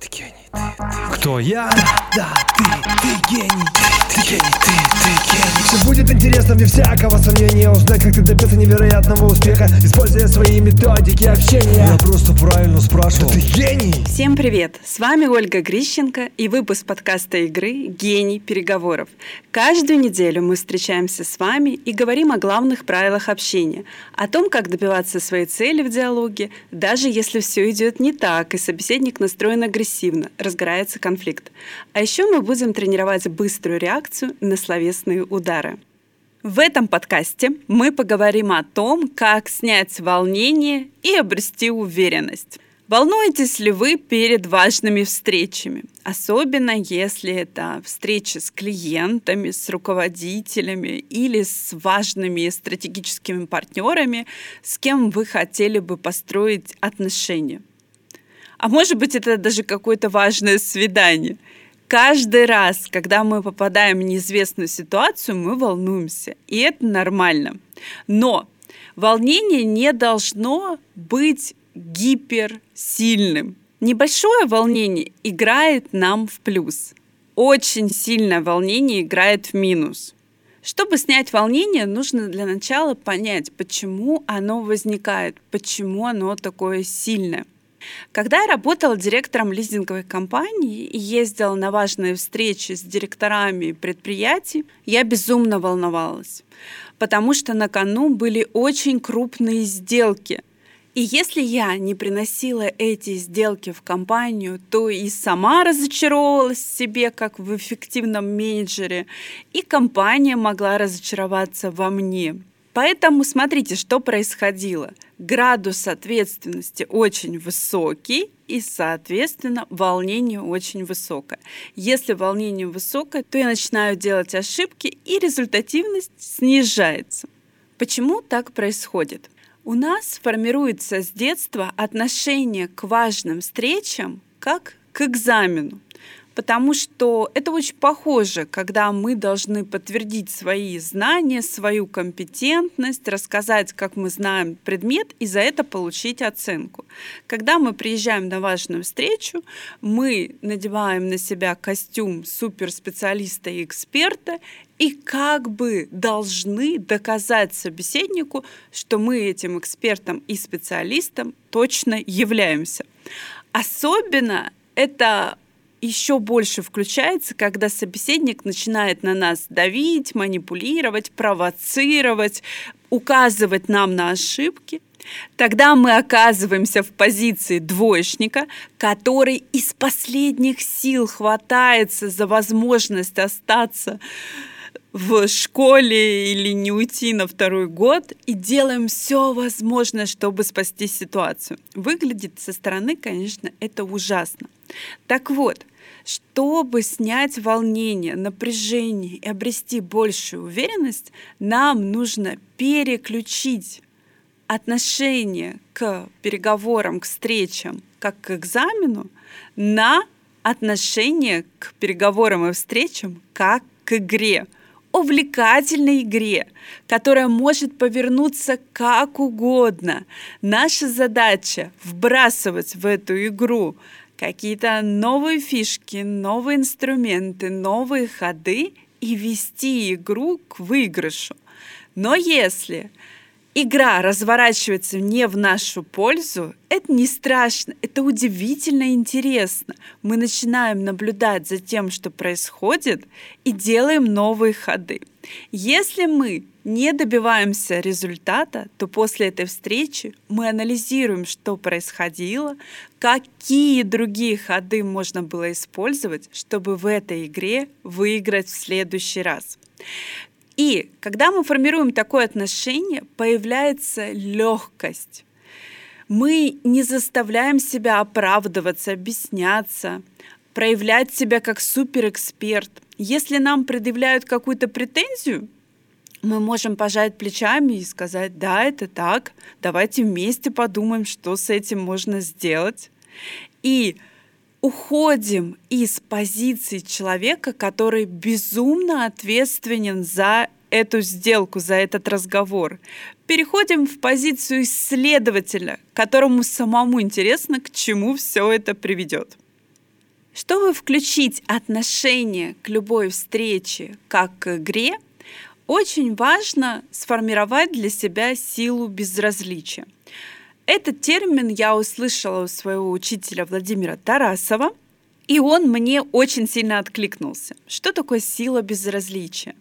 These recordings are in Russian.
Ты гений, ты, ты. Кто я? Да, ты, ты гений, ты, ты гений, ты, ты гений. Все будет интересно мне всякого сомнения Узнать, как ты добился невероятного успеха Используя свои методики общения Я просто правильно спрашивал. Ты гений! Всем привет! С вами Ольга Грищенко и выпуск подкаста игры «Гений переговоров». Каждую неделю мы встречаемся с вами и говорим о главных правилах общения, о том, как добиваться своей цели в диалоге, даже если все идет не так и собеседник настроен агрессивно, разгорается конфликт. А еще мы будем тренировать быструю реакцию на словесные удары. В этом подкасте мы поговорим о том, как снять волнение и обрести уверенность. Волнуетесь ли вы перед важными встречами? Особенно если это встречи с клиентами, с руководителями или с важными стратегическими партнерами, с кем вы хотели бы построить отношения. А может быть, это даже какое-то важное свидание – каждый раз, когда мы попадаем в неизвестную ситуацию, мы волнуемся. И это нормально. Но волнение не должно быть гиперсильным. Небольшое волнение играет нам в плюс. Очень сильное волнение играет в минус. Чтобы снять волнение, нужно для начала понять, почему оно возникает, почему оно такое сильное. Когда я работала директором лизинговой компании и ездила на важные встречи с директорами предприятий, я безумно волновалась, потому что на кону были очень крупные сделки. И если я не приносила эти сделки в компанию, то и сама разочаровывалась себе, как в эффективном менеджере, и компания могла разочароваться во мне. Поэтому смотрите, что происходило. Градус ответственности очень высокий, и, соответственно, волнение очень высокое. Если волнение высокое, то я начинаю делать ошибки, и результативность снижается. Почему так происходит? У нас формируется с детства отношение к важным встречам как к экзамену потому что это очень похоже, когда мы должны подтвердить свои знания, свою компетентность, рассказать, как мы знаем предмет, и за это получить оценку. Когда мы приезжаем на важную встречу, мы надеваем на себя костюм суперспециалиста и эксперта и как бы должны доказать собеседнику, что мы этим экспертом и специалистом точно являемся. Особенно это еще больше включается, когда собеседник начинает на нас давить, манипулировать, провоцировать, указывать нам на ошибки. Тогда мы оказываемся в позиции двоечника, который из последних сил хватается за возможность остаться в школе или не уйти на второй год и делаем все возможное, чтобы спасти ситуацию. Выглядит со стороны, конечно, это ужасно. Так вот, чтобы снять волнение, напряжение и обрести большую уверенность, нам нужно переключить отношение к переговорам, к встречам, как к экзамену, на отношение к переговорам и встречам как к игре, увлекательной игре, которая может повернуться как угодно. Наша задача вбрасывать в эту игру какие-то новые фишки, новые инструменты, новые ходы и вести игру к выигрышу. Но если игра разворачивается не в нашу пользу, это не страшно, это удивительно интересно. Мы начинаем наблюдать за тем, что происходит, и делаем новые ходы. Если мы не добиваемся результата, то после этой встречи мы анализируем, что происходило, какие другие ходы можно было использовать, чтобы в этой игре выиграть в следующий раз. И когда мы формируем такое отношение, появляется легкость. Мы не заставляем себя оправдываться, объясняться, проявлять себя как суперэксперт. Если нам предъявляют какую-то претензию, мы можем пожать плечами и сказать, да, это так, давайте вместе подумаем, что с этим можно сделать. И уходим из позиции человека, который безумно ответственен за эту сделку, за этот разговор. Переходим в позицию исследователя, которому самому интересно, к чему все это приведет. Чтобы включить отношение к любой встрече как к игре, очень важно сформировать для себя силу безразличия. Этот термин я услышала у своего учителя Владимира Тарасова, и он мне очень сильно откликнулся. Что такое сила безразличия?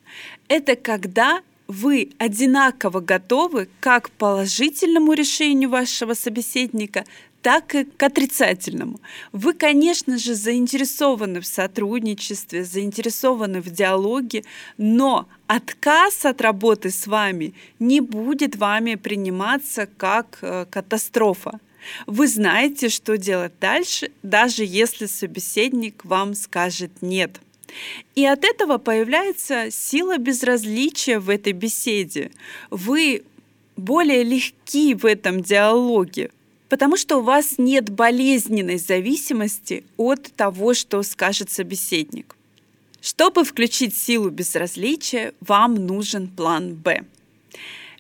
Это когда вы одинаково готовы как к положительному решению вашего собеседника, так и к отрицательному. Вы, конечно же, заинтересованы в сотрудничестве, заинтересованы в диалоге, но отказ от работы с вами не будет вами приниматься как э, катастрофа. Вы знаете, что делать дальше, даже если собеседник вам скажет нет. И от этого появляется сила безразличия в этой беседе. Вы более легки в этом диалоге, потому что у вас нет болезненной зависимости от того, что скажет собеседник. Чтобы включить силу безразличия, вам нужен план «Б».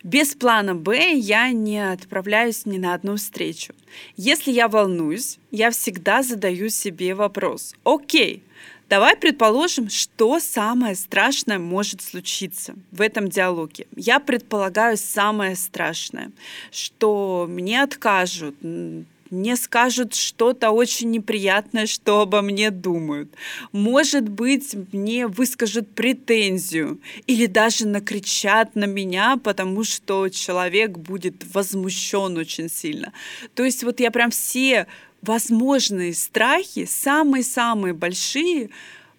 Без плана «Б» я не отправляюсь ни на одну встречу. Если я волнуюсь, я всегда задаю себе вопрос. Окей, Давай предположим, что самое страшное может случиться в этом диалоге. Я предполагаю самое страшное, что мне откажут, мне скажут что-то очень неприятное, что обо мне думают. Может быть, мне выскажут претензию или даже накричат на меня, потому что человек будет возмущен очень сильно. То есть вот я прям все возможные страхи, самые-самые большие,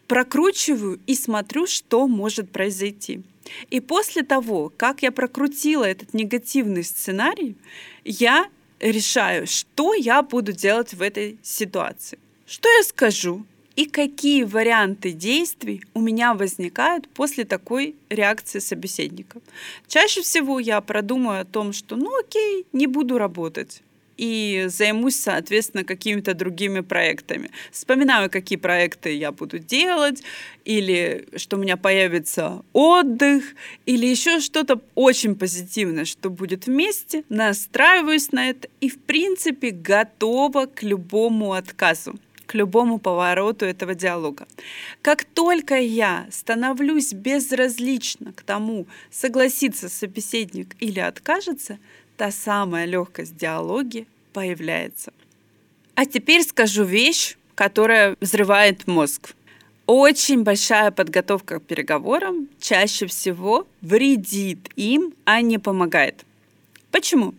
прокручиваю и смотрю, что может произойти. И после того, как я прокрутила этот негативный сценарий, я решаю, что я буду делать в этой ситуации. Что я скажу и какие варианты действий у меня возникают после такой реакции собеседника. Чаще всего я продумаю о том, что ну окей, не буду работать и займусь, соответственно, какими-то другими проектами. Вспоминаю, какие проекты я буду делать, или что у меня появится отдых, или еще что-то очень позитивное, что будет вместе, настраиваюсь на это и, в принципе, готова к любому отказу к любому повороту этого диалога. Как только я становлюсь безразлична к тому, согласится собеседник или откажется, та самая легкость диалоги появляется. А теперь скажу вещь, которая взрывает мозг. Очень большая подготовка к переговорам чаще всего вредит им, а не помогает. Почему?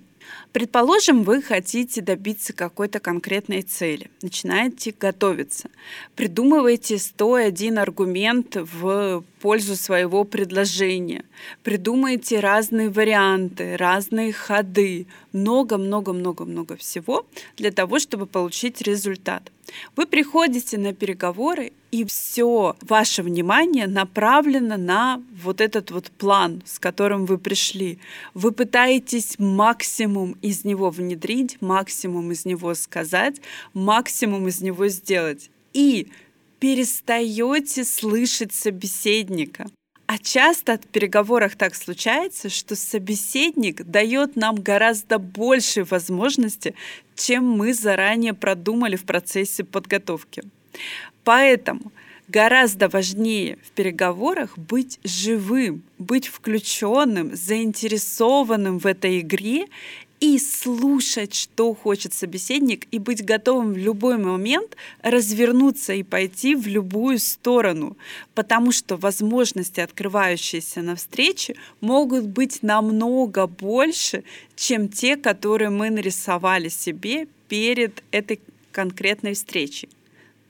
Предположим, вы хотите добиться какой-то конкретной цели, начинаете готовиться, придумываете 101 аргумент в пользу своего предложения, придумаете разные варианты, разные ходы, много-много-много-много всего для того, чтобы получить результат. Вы приходите на переговоры, и все ваше внимание направлено на вот этот вот план, с которым вы пришли. Вы пытаетесь максимум из него внедрить, максимум из него сказать, максимум из него сделать. И перестаете слышать собеседника. А часто в переговорах так случается, что собеседник дает нам гораздо больше возможности, чем мы заранее продумали в процессе подготовки. Поэтому гораздо важнее в переговорах быть живым, быть включенным, заинтересованным в этой игре и слушать, что хочет собеседник, и быть готовым в любой момент развернуться и пойти в любую сторону, потому что возможности, открывающиеся на встрече, могут быть намного больше, чем те, которые мы нарисовали себе перед этой конкретной встречей.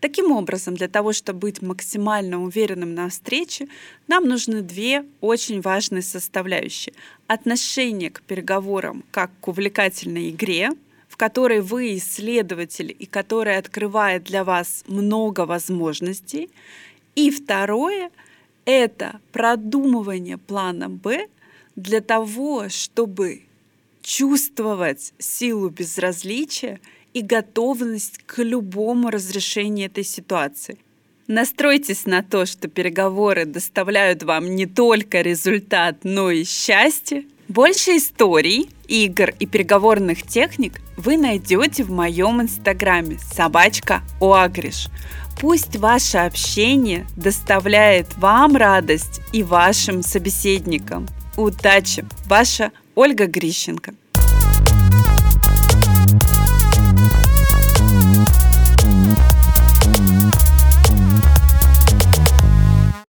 Таким образом, для того, чтобы быть максимально уверенным на встрече, нам нужны две очень важные составляющие. Отношение к переговорам как к увлекательной игре, в которой вы исследователь и которая открывает для вас много возможностей. И второе — это продумывание плана «Б» для того, чтобы чувствовать силу безразличия и готовность к любому разрешению этой ситуации. Настройтесь на то, что переговоры доставляют вам не только результат, но и счастье. Больше историй, игр и переговорных техник вы найдете в моем инстаграме собачка Оагриш. Пусть ваше общение доставляет вам радость и вашим собеседникам. Удачи! Ваша Ольга Грищенко.